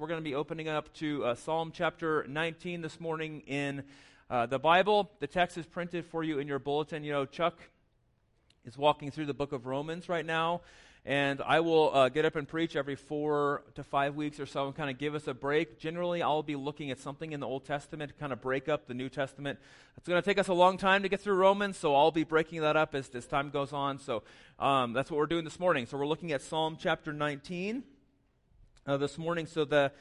We're going to be opening up to uh, Psalm chapter 19 this morning in uh, the Bible. The text is printed for you in your bulletin. You know, Chuck is walking through the book of Romans right now. And I will uh, get up and preach every four to five weeks or so and kind of give us a break. Generally, I'll be looking at something in the Old Testament to kind of break up the New Testament. It's going to take us a long time to get through Romans, so I'll be breaking that up as, as time goes on. So um, that's what we're doing this morning. So we're looking at Psalm chapter 19 uh, this morning. So the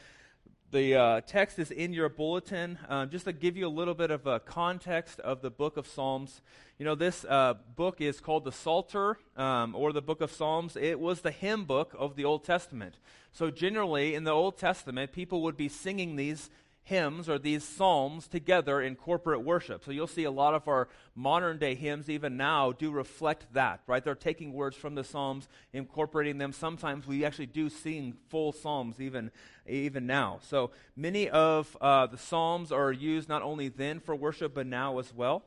the uh, text is in your bulletin. Um, just to give you a little bit of a context of the book of Psalms. You know, this uh, book is called the Psalter um, or the book of Psalms. It was the hymn book of the Old Testament. So, generally, in the Old Testament, people would be singing these hymns or these psalms together in corporate worship. So you'll see a lot of our modern day hymns, even now, do reflect that, right? They're taking words from the psalms, incorporating them. Sometimes we actually do sing full psalms even, even now. So many of uh, the psalms are used not only then for worship, but now as well.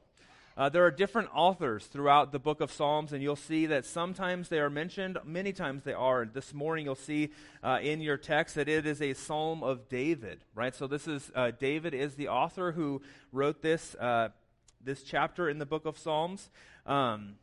Uh, there are different authors throughout the book of Psalms, and you'll see that sometimes they are mentioned, many times they are. This morning you'll see uh, in your text that it is a psalm of David, right? So this is uh, David is the author who wrote this uh, this chapter in the book of Psalms. Um,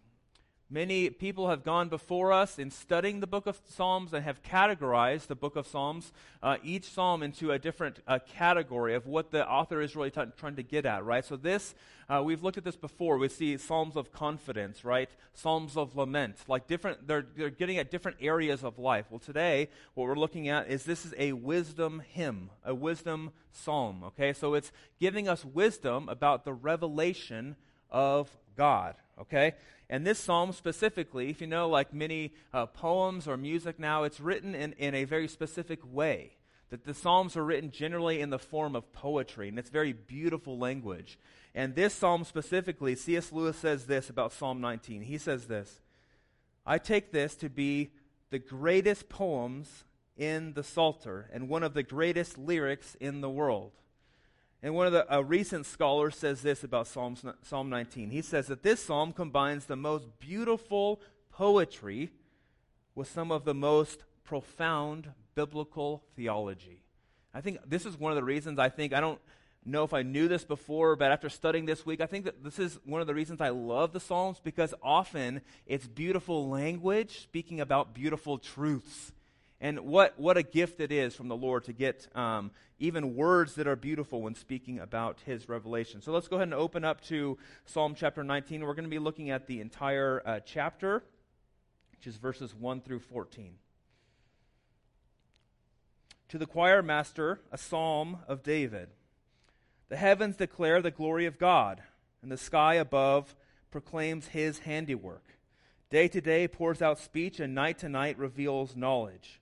Many people have gone before us in studying the book of Psalms and have categorized the book of Psalms, uh, each psalm into a different uh, category of what the author is really t- trying to get at, right? So, this, uh, we've looked at this before. We see psalms of confidence, right? Psalms of lament, like different, they're, they're getting at different areas of life. Well, today, what we're looking at is this is a wisdom hymn, a wisdom psalm, okay? So, it's giving us wisdom about the revelation of God, okay? And this psalm specifically, if you know, like many uh, poems or music now, it's written in, in a very specific way. That the psalms are written generally in the form of poetry, and it's very beautiful language. And this psalm specifically, C.S. Lewis says this about Psalm 19. He says this I take this to be the greatest poems in the Psalter and one of the greatest lyrics in the world. And one of the a recent scholars says this about Psalms, Psalm 19. He says that this psalm combines the most beautiful poetry with some of the most profound biblical theology. I think this is one of the reasons I think, I don't know if I knew this before, but after studying this week, I think that this is one of the reasons I love the Psalms because often it's beautiful language speaking about beautiful truths. And what, what a gift it is from the Lord to get um, even words that are beautiful when speaking about his revelation. So let's go ahead and open up to Psalm chapter 19. We're going to be looking at the entire uh, chapter, which is verses 1 through 14. To the choir master, a psalm of David. The heavens declare the glory of God, and the sky above proclaims his handiwork. Day to day pours out speech, and night to night reveals knowledge.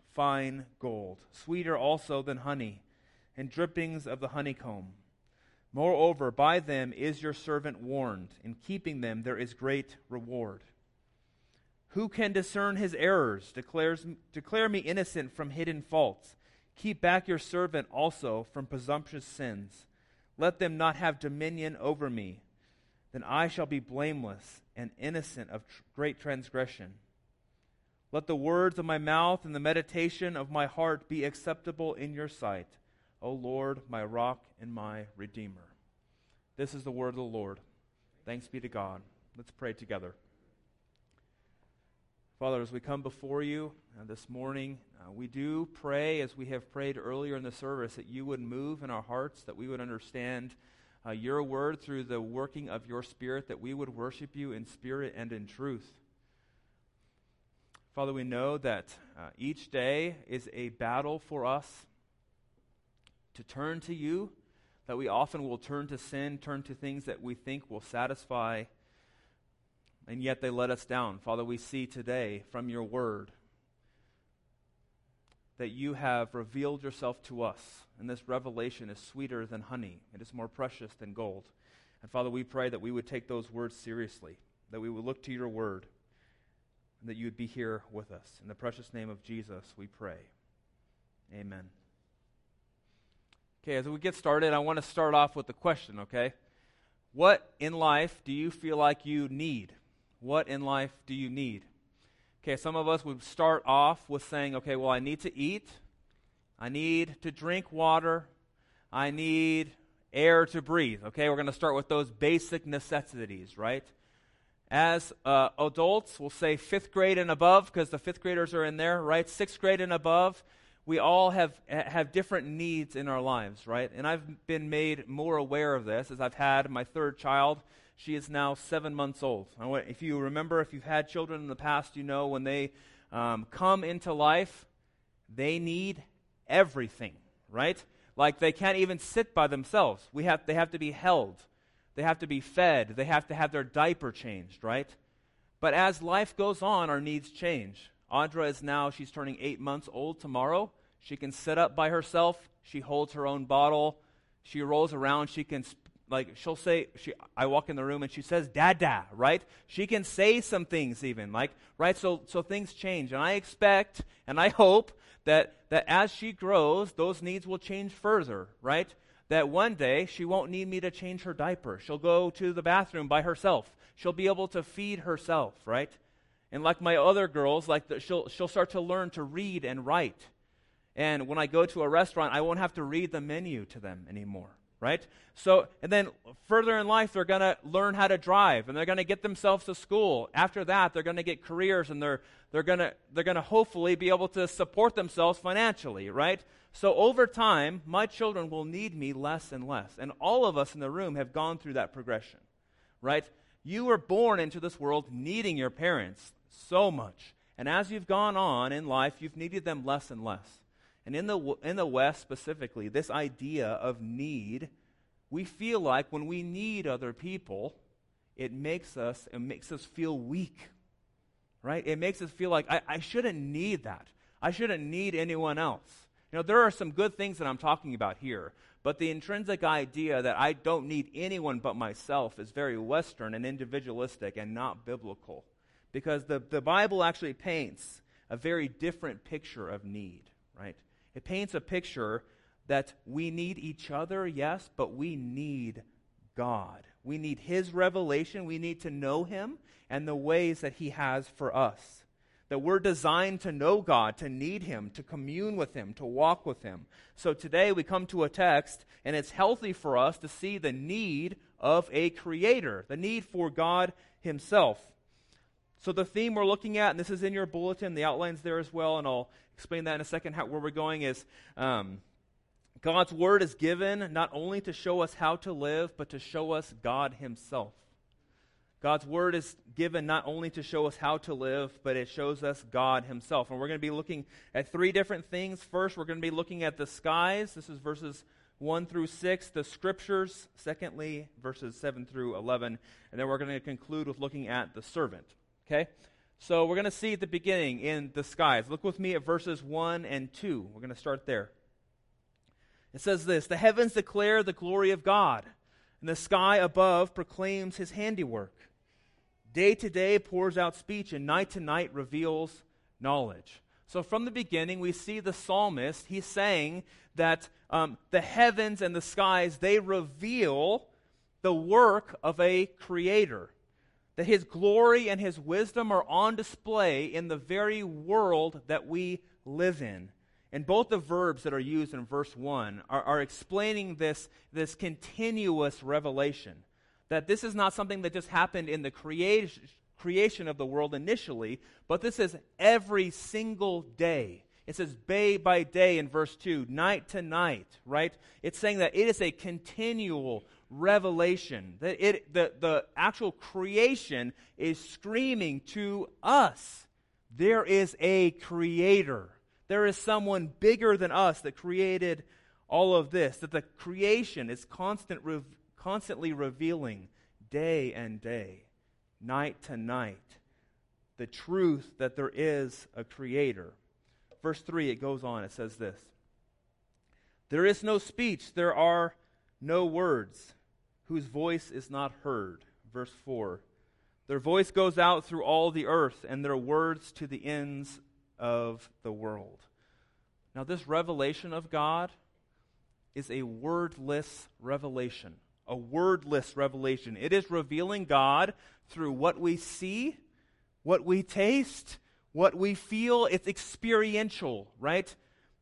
fine gold, sweeter also than honey, and drippings of the honeycomb. Moreover, by them is your servant warned. In keeping them there is great reward. Who can discern his errors? Declares, declare me innocent from hidden faults. Keep back your servant also from presumptuous sins. Let them not have dominion over me. Then I shall be blameless and innocent of tr- great transgression. Let the words of my mouth and the meditation of my heart be acceptable in your sight, O Lord, my rock and my redeemer. This is the word of the Lord. Thanks be to God. Let's pray together. Father, as we come before you uh, this morning, uh, we do pray, as we have prayed earlier in the service, that you would move in our hearts, that we would understand uh, your word through the working of your spirit, that we would worship you in spirit and in truth. Father, we know that uh, each day is a battle for us to turn to you, that we often will turn to sin, turn to things that we think will satisfy and yet they let us down. Father, we see today from your word that you have revealed yourself to us, and this revelation is sweeter than honey, it is more precious than gold. And Father, we pray that we would take those words seriously, that we would look to your word, and that you would be here with us. In the precious name of Jesus, we pray. Amen. Okay, as we get started, I want to start off with a question, okay? What in life do you feel like you need? What in life do you need? Okay, some of us would start off with saying, okay, well, I need to eat, I need to drink water, I need air to breathe. Okay, we're going to start with those basic necessities, right? As uh, adults, we'll say fifth grade and above because the fifth graders are in there, right? Sixth grade and above, we all have have different needs in our lives, right? And I've been made more aware of this as I've had my third child she is now seven months old. If you remember, if you've had children in the past, you know when they um, come into life, they need everything, right? Like they can't even sit by themselves. We have, they have to be held, they have to be fed, they have to have their diaper changed, right? But as life goes on, our needs change. Audra is now, she's turning eight months old tomorrow. She can sit up by herself. She holds her own bottle. She rolls around. She can like she'll say she i walk in the room and she says dada right she can say some things even like right so so things change and i expect and i hope that that as she grows those needs will change further right that one day she won't need me to change her diaper she'll go to the bathroom by herself she'll be able to feed herself right and like my other girls like the, she'll she'll start to learn to read and write and when i go to a restaurant i won't have to read the menu to them anymore right? So, and then further in life, they're going to learn how to drive and they're going to get themselves to school. After that, they're going to get careers and they're, they're going to they're going to hopefully be able to support themselves financially, right? So, over time, my children will need me less and less. And all of us in the room have gone through that progression, right? You were born into this world needing your parents so much. And as you've gone on in life, you've needed them less and less. And in the, in the West specifically, this idea of need, we feel like when we need other people, it makes us, it makes us feel weak. Right? It makes us feel like I, I shouldn't need that. I shouldn't need anyone else. You know, there are some good things that I'm talking about here, but the intrinsic idea that I don't need anyone but myself is very Western and individualistic and not biblical. Because the, the Bible actually paints a very different picture of need, right? It paints a picture that we need each other, yes, but we need God. We need His revelation. We need to know Him and the ways that He has for us. That we're designed to know God, to need Him, to commune with Him, to walk with Him. So today we come to a text, and it's healthy for us to see the need of a creator, the need for God Himself. So, the theme we're looking at, and this is in your bulletin, the outline's there as well, and I'll explain that in a second. How, where we're going is um, God's word is given not only to show us how to live, but to show us God Himself. God's word is given not only to show us how to live, but it shows us God Himself. And we're going to be looking at three different things. First, we're going to be looking at the skies. This is verses 1 through 6, the scriptures. Secondly, verses 7 through 11. And then we're going to conclude with looking at the servant. Okay? So we're going to see at the beginning in the skies. Look with me at verses 1 and 2. We're going to start there. It says this The heavens declare the glory of God, and the sky above proclaims his handiwork. Day to day pours out speech, and night to night reveals knowledge. So from the beginning, we see the psalmist, he's saying that um, the heavens and the skies, they reveal the work of a creator that his glory and his wisdom are on display in the very world that we live in. And both the verbs that are used in verse 1 are, are explaining this, this continuous revelation. That this is not something that just happened in the creation, creation of the world initially, but this is every single day. It says day by day in verse 2, night to night, right? It's saying that it is a continual revelation. That it the, the actual creation is screaming to us. There is a creator. There is someone bigger than us that created all of this. That the creation is constant, constantly revealing day and day, night to night, the truth that there is a creator. Verse 3, it goes on, it says this There is no speech, there are no words whose voice is not heard. Verse 4 Their voice goes out through all the earth, and their words to the ends of the world. Now, this revelation of God is a wordless revelation. A wordless revelation. It is revealing God through what we see, what we taste, what we feel. It's experiential, right?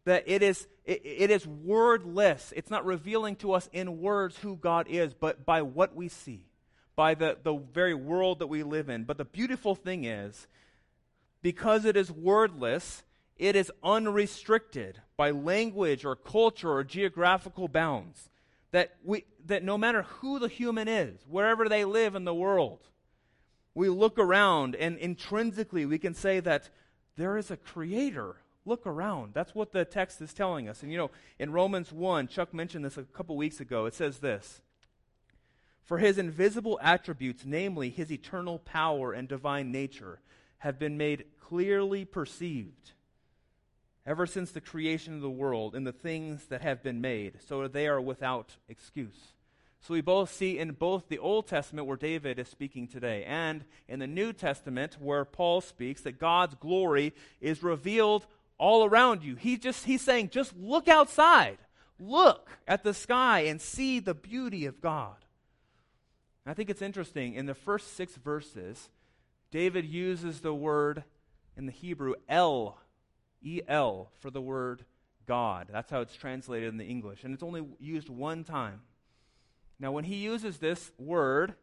that it is, it, it is wordless. It's not revealing to us in words who God is, but by what we see, by the, the very world that we live in. But the beautiful thing is, because it is wordless, it is unrestricted by language or culture or geographical bounds. That, we, that no matter who the human is, wherever they live in the world, we look around and intrinsically we can say that there is a creator Look around. That's what the text is telling us. And you know, in Romans 1, Chuck mentioned this a couple weeks ago. It says this For his invisible attributes, namely his eternal power and divine nature, have been made clearly perceived ever since the creation of the world in the things that have been made, so they are without excuse. So we both see in both the Old Testament where David is speaking today and in the New Testament where Paul speaks that God's glory is revealed all around you. He just he's saying just look outside. Look at the sky and see the beauty of God. I think it's interesting in the first 6 verses David uses the word in the Hebrew El E L for the word God. That's how it's translated in the English and it's only used one time. Now when he uses this word,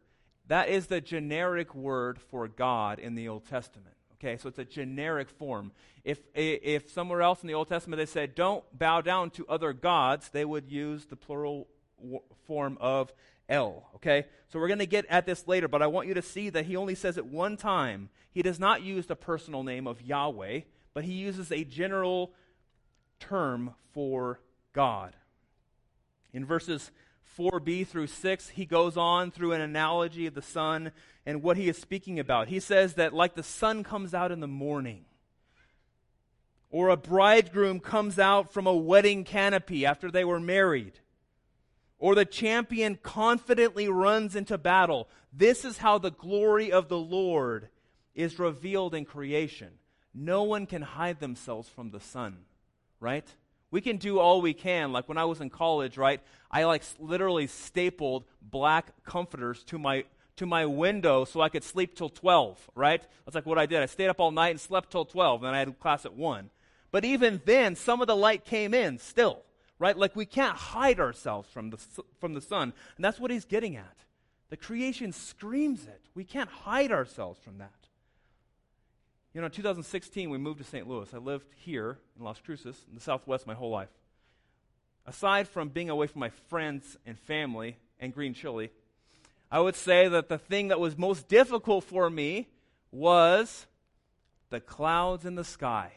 that is the generic word for God in the Old Testament. Okay, so it's a generic form. If, if somewhere else in the Old Testament they said, don't bow down to other gods, they would use the plural w- form of El. Okay, so we're going to get at this later, but I want you to see that he only says it one time. He does not use the personal name of Yahweh, but he uses a general term for God. In verses 4b through 6, he goes on through an analogy of the sun and what he is speaking about. He says that, like the sun comes out in the morning, or a bridegroom comes out from a wedding canopy after they were married, or the champion confidently runs into battle. This is how the glory of the Lord is revealed in creation. No one can hide themselves from the sun, right? We can do all we can. Like when I was in college, right? I like literally stapled black comforters to my to my window so I could sleep till 12, right? That's like what I did. I stayed up all night and slept till 12, and then I had class at 1. But even then, some of the light came in still, right? Like we can't hide ourselves from the, from the sun. And that's what he's getting at. The creation screams it. We can't hide ourselves from that. You know, in 2016, we moved to St. Louis. I lived here in Las Cruces, in the Southwest, my whole life. Aside from being away from my friends and family and green chili, I would say that the thing that was most difficult for me was the clouds in the sky.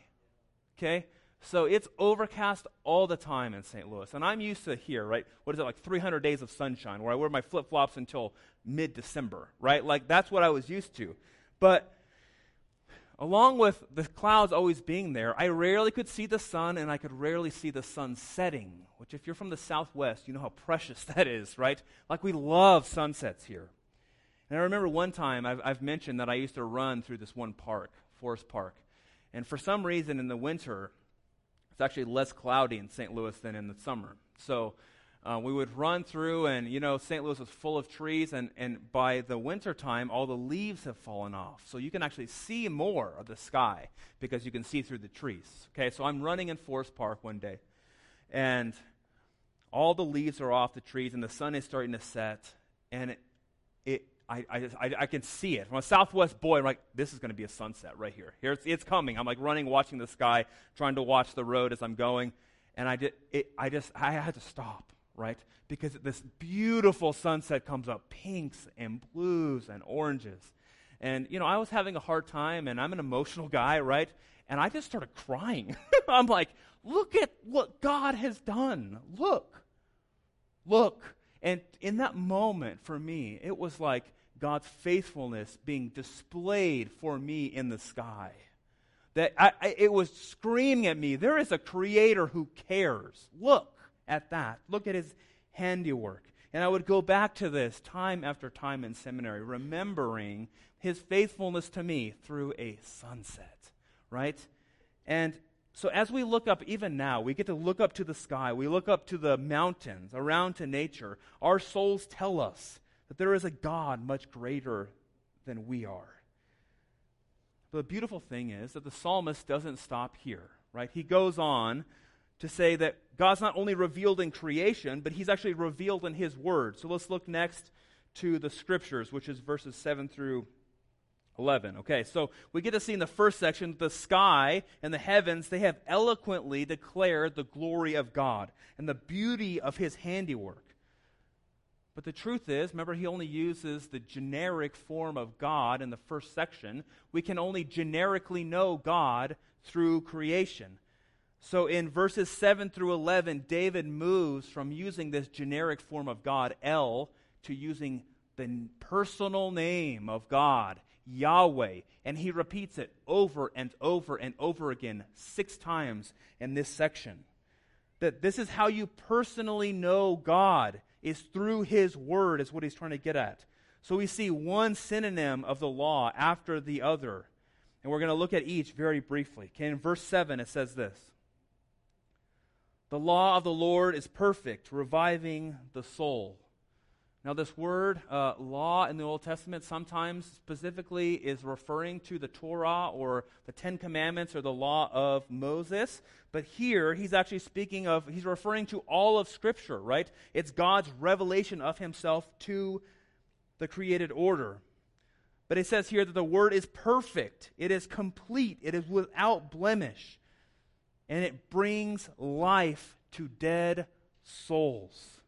Okay? So it's overcast all the time in St. Louis. And I'm used to here, right? What is it, like 300 days of sunshine where I wear my flip flops until mid December, right? Like that's what I was used to. But along with the clouds always being there, I rarely could see the sun and I could rarely see the sun setting, which, if you're from the southwest, you know how precious that is, right? Like we love sunsets here. And I remember one time I've, I've mentioned that I used to run through this one park, Forest Park. And for some reason in the winter, it's actually less cloudy in St. Louis than in the summer. So uh, we would run through, and you know, St. Louis was full of trees, and, and by the winter time, all the leaves have fallen off. So you can actually see more of the sky because you can see through the trees. Okay, so I'm running in Forest Park one day, and all the leaves are off the trees, and the sun is starting to set, and it, it I, I, just, I, I, can see it. From a southwest boy, I'm like, this is going to be a sunset right here. Here it's, it's, coming. I'm like running, watching the sky, trying to watch the road as I'm going. And I, did, it, I just, I had to stop, right? Because this beautiful sunset comes up, pinks and blues and oranges. And, you know, I was having a hard time, and I'm an emotional guy, right? And I just started crying. I'm like, look at what God has done. Look. Look. And in that moment, for me, it was like God's faithfulness being displayed for me in the sky. That I, I, it was screaming at me, there is a creator who cares. Look at that. Look at his handiwork. And I would go back to this time after time in seminary, remembering his faithfulness to me through a sunset, right? And so as we look up, even now, we get to look up to the sky, we look up to the mountains, around to nature. Our souls tell us that there is a God much greater than we are. But the beautiful thing is that the psalmist doesn't stop here, right? He goes on to say that God's not only revealed in creation, but he's actually revealed in his word. So let's look next to the scriptures, which is verses 7 through 11. Okay, so we get to see in the first section the sky and the heavens, they have eloquently declared the glory of God and the beauty of his handiwork. But the truth is, remember, he only uses the generic form of God in the first section. We can only generically know God through creation. So in verses 7 through 11, David moves from using this generic form of God, El, to using the personal name of God Yahweh. And he repeats it over and over and over again, six times in this section. That this is how you personally know God, is through his word, is what he's trying to get at. So we see one synonym of the law after the other. And we're going to look at each very briefly. Okay, in verse 7, it says this The law of the Lord is perfect, reviving the soul. Now, this word uh, law in the Old Testament sometimes specifically is referring to the Torah or the Ten Commandments or the law of Moses. But here, he's actually speaking of, he's referring to all of Scripture, right? It's God's revelation of himself to the created order. But it says here that the word is perfect, it is complete, it is without blemish, and it brings life to dead souls.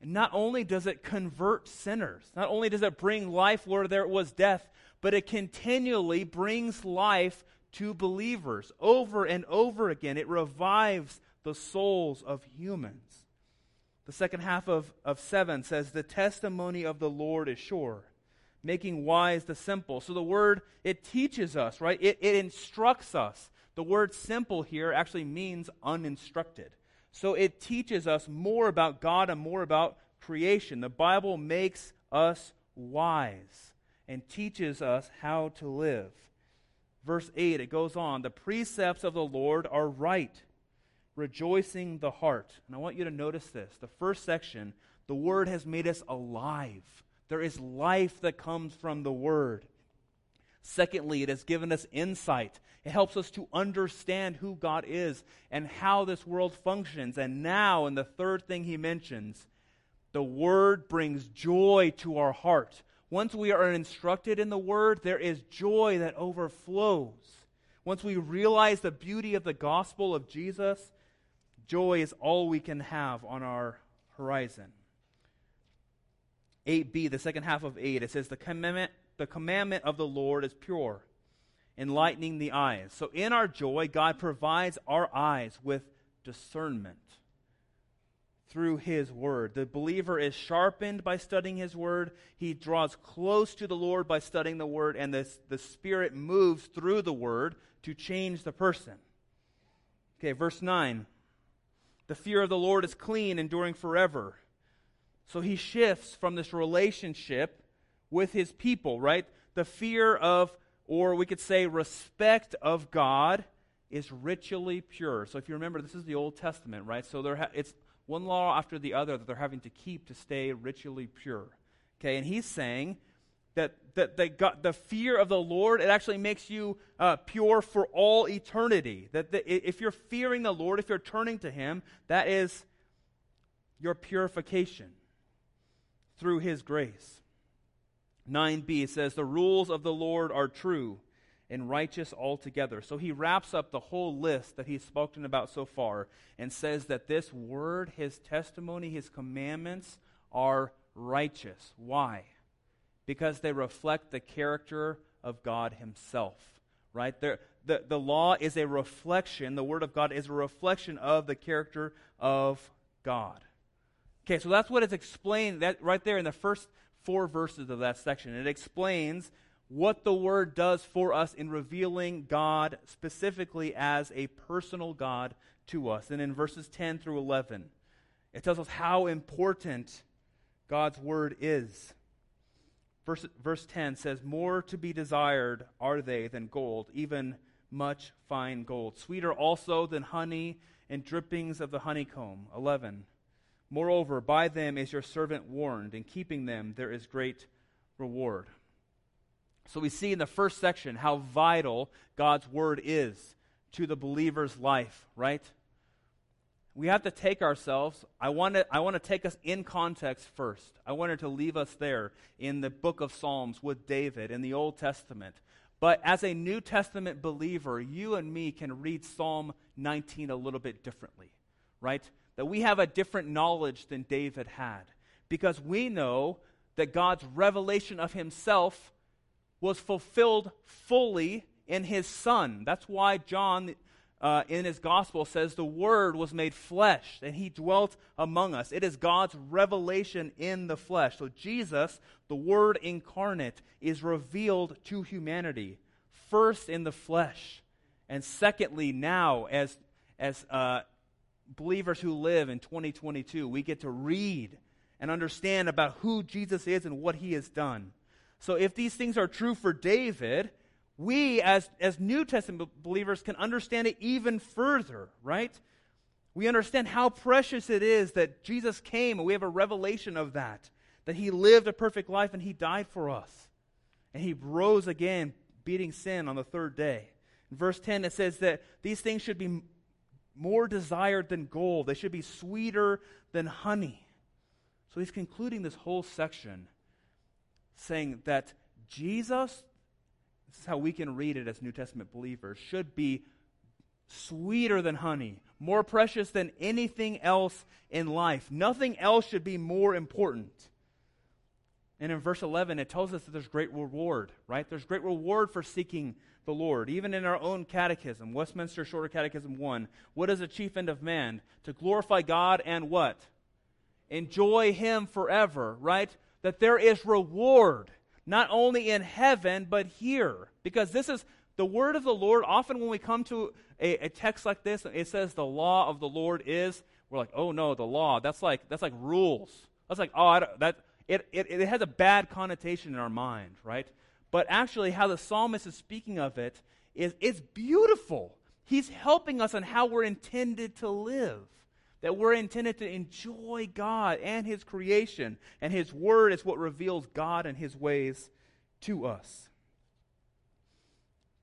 And not only does it convert sinners, not only does it bring life where there was death, but it continually brings life to believers. Over and over again, it revives the souls of humans. The second half of, of 7 says, The testimony of the Lord is sure, making wise the simple. So the word, it teaches us, right? It, it instructs us. The word simple here actually means uninstructed. So it teaches us more about God and more about creation. The Bible makes us wise and teaches us how to live. Verse 8, it goes on The precepts of the Lord are right, rejoicing the heart. And I want you to notice this. The first section, the Word has made us alive. There is life that comes from the Word. Secondly, it has given us insight. It helps us to understand who God is and how this world functions. And now, in the third thing he mentions, the Word brings joy to our heart. Once we are instructed in the Word, there is joy that overflows. Once we realize the beauty of the gospel of Jesus, joy is all we can have on our horizon. 8b, the second half of 8, it says, The commandment the commandment of the Lord is pure, enlightening the eyes. So in our joy, God provides our eyes with discernment through his word. The believer is sharpened by studying his word. He draws close to the Lord by studying the word, and the, the Spirit moves through the word to change the person. Okay, verse 9. The fear of the Lord is clean, enduring forever. So he shifts from this relationship with his people, right? The fear of, or we could say respect of God is ritually pure. So if you remember, this is the Old Testament, right? So ha- it's one law after the other that they're having to keep to stay ritually pure. Okay, and he's saying that, that, the fear of the Lord, it actually makes you uh, pure for all eternity. That the, if you're fearing the Lord, if you're turning to Him, that is your purification through His grace. 9b says, The rules of the Lord are true and righteous altogether. So he wraps up the whole list that he's spoken about so far and says that this word, his testimony, his commandments are righteous. Why? Because they reflect the character of God himself, right? the, the law is a reflection, the word of God is a reflection of the character of God. Okay, so that's what it's explained that right there in the first four verses of that section. It explains what the Word does for us in revealing God specifically as a personal God to us. And in verses 10 through 11, it tells us how important God's Word is. Verse, verse 10 says, More to be desired are they than gold, even much fine gold. Sweeter also than honey and drippings of the honeycomb. 11. Moreover, by them is your servant warned. In keeping them, there is great reward. So we see in the first section how vital God's word is to the believer's life, right? We have to take ourselves. I want to I want to take us in context first. I wanted to leave us there in the book of Psalms with David in the Old Testament. But as a New Testament believer, you and me can read Psalm 19 a little bit differently, right? That we have a different knowledge than David had because we know that God's revelation of himself was fulfilled fully in his Son. That's why John, uh, in his gospel, says the Word was made flesh and he dwelt among us. It is God's revelation in the flesh. So Jesus, the Word incarnate, is revealed to humanity, first in the flesh, and secondly, now as, as uh, believers who live in 2022, we get to read and understand about who Jesus is and what he has done. So if these things are true for David, we as, as New Testament believers can understand it even further, right? We understand how precious it is that Jesus came and we have a revelation of that, that he lived a perfect life and he died for us. And he rose again, beating sin on the third day. In verse 10, it says that these things should be more desired than gold, they should be sweeter than honey. So he's concluding this whole section saying that Jesus, this is how we can read it as New Testament believers, should be sweeter than honey, more precious than anything else in life. Nothing else should be more important. And in verse 11, it tells us that there's great reward, right? There's great reward for seeking the Lord. Even in our own catechism, Westminster Shorter Catechism 1, what is the chief end of man? To glorify God and what? Enjoy Him forever, right? that there is reward, not only in heaven, but here. Because this is the word of the Lord. Often when we come to a, a text like this, it says the law of the Lord is, we're like, oh no, the law. That's like, that's like rules. That's like, oh, that, it, it, it has a bad connotation in our mind, right? But actually, how the psalmist is speaking of it is it's beautiful. He's helping us on how we're intended to live that we're intended to enjoy God and His creation, and His Word is what reveals God and His ways to us.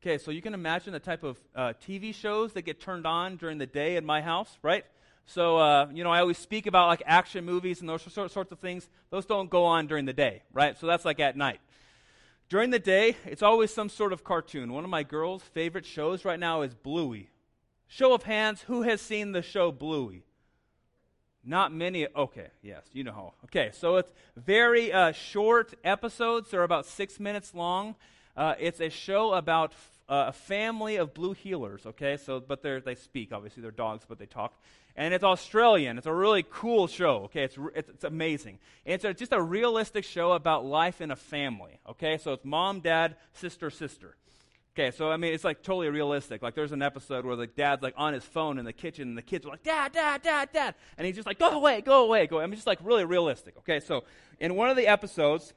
Okay, so you can imagine the type of uh, TV shows that get turned on during the day in my house, right? So, uh, you know, I always speak about like action movies and those sorts of things. Those don't go on during the day, right? So that's like at night. During the day, it's always some sort of cartoon. One of my girls' favorite shows right now is Bluey. Show of hands, who has seen the show Bluey? Not many. Okay, yes, you know how. Okay, so it's very uh, short episodes. They're about six minutes long. Uh, it's a show about f- uh, a family of blue heelers. Okay, so but they they speak. Obviously, they're dogs, but they talk. And it's Australian. It's a really cool show. Okay, it's it's, it's amazing. It's a, just a realistic show about life in a family. Okay, so it's mom, dad, sister, sister. Okay, so I mean, it's like totally realistic. Like, there's an episode where the dad's like on his phone in the kitchen, and the kids are like, "Dad, Dad, Dad, Dad," and he's just like, "Go away, go away, go." Away. I mean, just like really realistic. Okay, so in one of the episodes,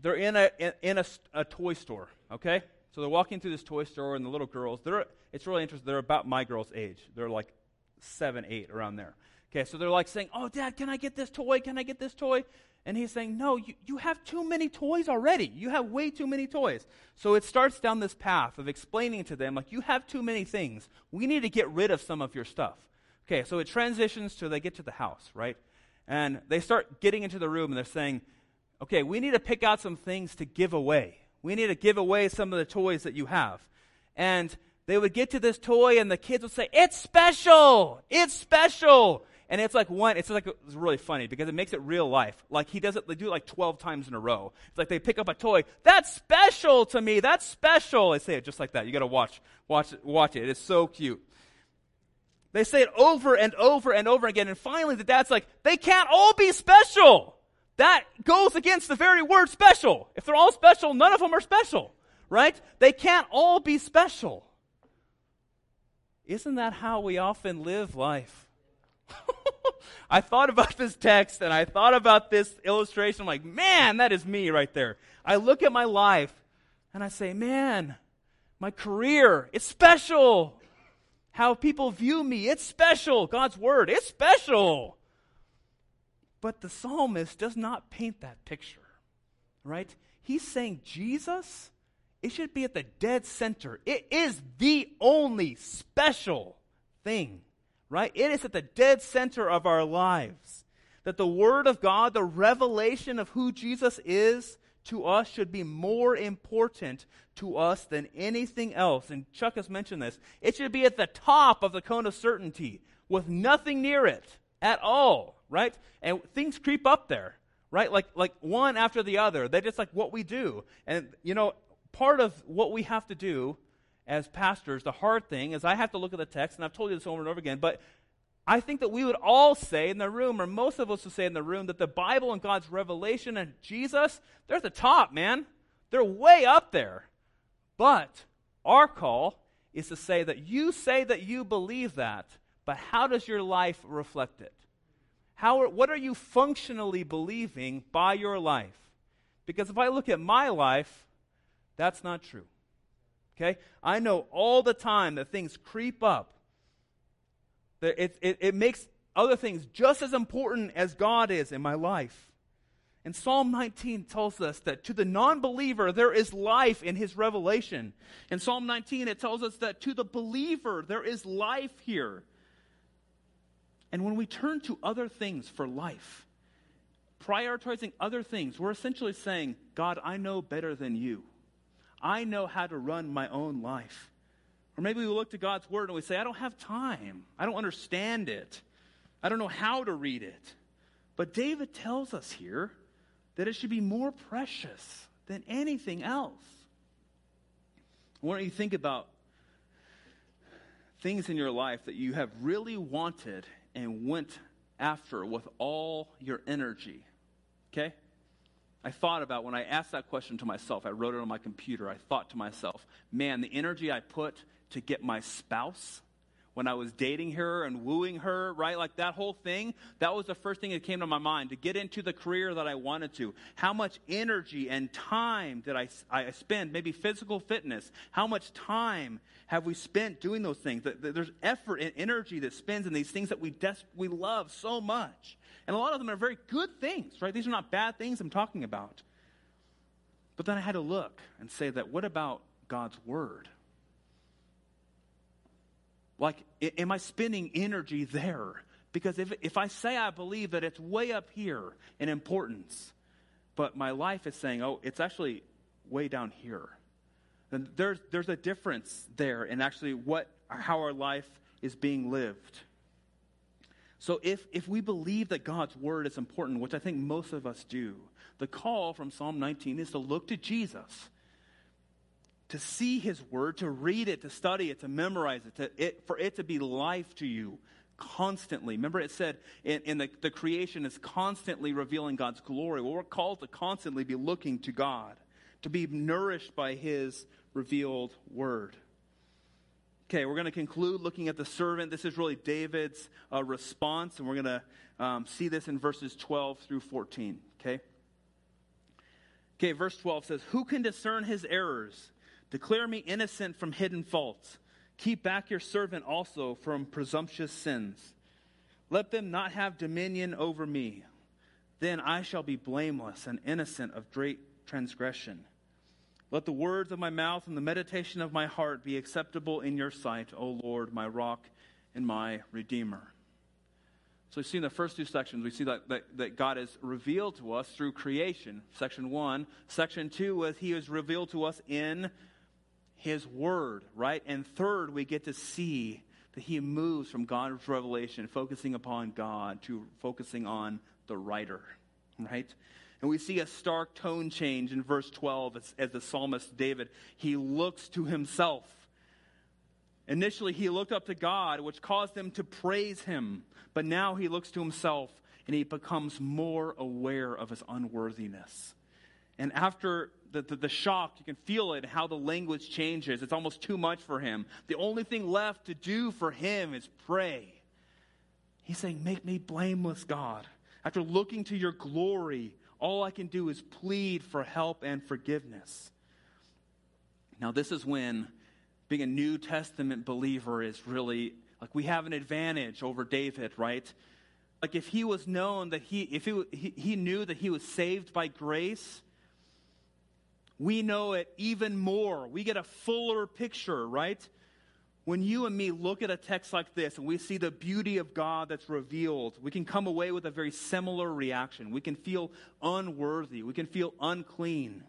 they're in a in, in a, a, toy store. Okay, so they're walking through this toy store, and the little girls, they're it's really interesting. They're about my girl's age. They're like seven, eight, around there. Okay, so they're like saying, "Oh, Dad, can I get this toy? Can I get this toy?" And he's saying, No, you, you have too many toys already. You have way too many toys. So it starts down this path of explaining to them, like, you have too many things. We need to get rid of some of your stuff. Okay, so it transitions to they get to the house, right? And they start getting into the room and they're saying, okay, we need to pick out some things to give away. We need to give away some of the toys that you have. And they would get to this toy and the kids would say, It's special! It's special! And it's like one, it's like, it's really funny because it makes it real life. Like he does it, they do it like 12 times in a row. It's like they pick up a toy, that's special to me, that's special. They say it just like that. You gotta watch, watch it, watch it. It is so cute. They say it over and over and over again. And finally the dad's like, they can't all be special. That goes against the very word special. If they're all special, none of them are special, right? They can't all be special. Isn't that how we often live life? I thought about this text and I thought about this illustration. I'm like, man, that is me right there. I look at my life and I say, man, my career, it's special. How people view me, it's special. God's word, it's special. But the psalmist does not paint that picture, right? He's saying Jesus, it should be at the dead center. It is the only special thing right? It is at the dead center of our lives. That the Word of God, the revelation of who Jesus is to us, should be more important to us than anything else. And Chuck has mentioned this. It should be at the top of the cone of certainty with nothing near it at all, right? And things creep up there, right? Like, like one after the other. They're just like what we do. And, you know, part of what we have to do as pastors, the hard thing is I have to look at the text, and I've told you this over and over again, but I think that we would all say in the room, or most of us would say in the room, that the Bible and God's revelation and Jesus, they're at the top, man. They're way up there. But our call is to say that you say that you believe that, but how does your life reflect it? How, what are you functionally believing by your life? Because if I look at my life, that's not true. Okay? I know all the time that things creep up. That it, it, it makes other things just as important as God is in my life. And Psalm 19 tells us that to the non believer, there is life in his revelation. In Psalm 19, it tells us that to the believer, there is life here. And when we turn to other things for life, prioritizing other things, we're essentially saying, God, I know better than you. I know how to run my own life. Or maybe we look to God's word and we say, I don't have time. I don't understand it. I don't know how to read it. But David tells us here that it should be more precious than anything else. Why don't you think about things in your life that you have really wanted and went after with all your energy? Okay? I thought about when I asked that question to myself, I wrote it on my computer. I thought to myself, man, the energy I put to get my spouse when I was dating her and wooing her, right? Like that whole thing, that was the first thing that came to my mind to get into the career that I wanted to. How much energy and time did I, I spend? Maybe physical fitness. How much time have we spent doing those things? There's effort and energy that spends in these things that we, des- we love so much. And a lot of them are very good things, right? These are not bad things I'm talking about. But then I had to look and say that what about God's Word? Like, am I spending energy there? Because if, if I say I believe that it's way up here in importance, but my life is saying, oh, it's actually way down here, then there's, there's a difference there in actually what, how our life is being lived. So if, if we believe that God's word is important, which I think most of us do, the call from Psalm 19 is to look to Jesus, to see his word, to read it, to study it, to memorize it, to it for it to be life to you constantly. Remember, it said in, the, the creation is constantly revealing God's glory. Well, we're called to constantly be looking to God, to be nourished by his revealed word. Okay, we're going to conclude looking at the servant. This is really David's uh, response, and we're going to um, see this in verses 12 through 14. Okay? Okay, verse 12 says, Who can discern his errors? Declare me innocent from hidden faults. Keep back your servant also from presumptuous sins. Let them not have dominion over me. Then I shall be blameless and innocent of great transgression. Let the words of my mouth and the meditation of my heart be acceptable in your sight, O Lord, my rock and my redeemer. So we see in the first two sections, we see that, that, that God is revealed to us through creation, section one. Section two was he is revealed to us in his word, right? And third, we get to see that he moves from God's revelation, focusing upon God, to focusing on the writer, right? And we see a stark tone change in verse 12 as, as the psalmist David, he looks to himself. Initially, he looked up to God, which caused him to praise him. But now he looks to himself and he becomes more aware of his unworthiness. And after the, the, the, shock, you can feel it, how the language changes. It's almost too much for him. The only thing left to do for him is pray. He's saying, Make me blameless, God. After looking to your glory, all I can do is plead for help and forgiveness. Now, this is when being a New Testament believer is really like we have an advantage over David, right? Like if he was known that he, if he, he, he knew that he was saved by grace, we know it even more. We get a fuller picture, right? When you and me look at a text like this and we see the beauty of God that's revealed, we can come away with a very similar reaction. We can feel unworthy. We can feel unclean.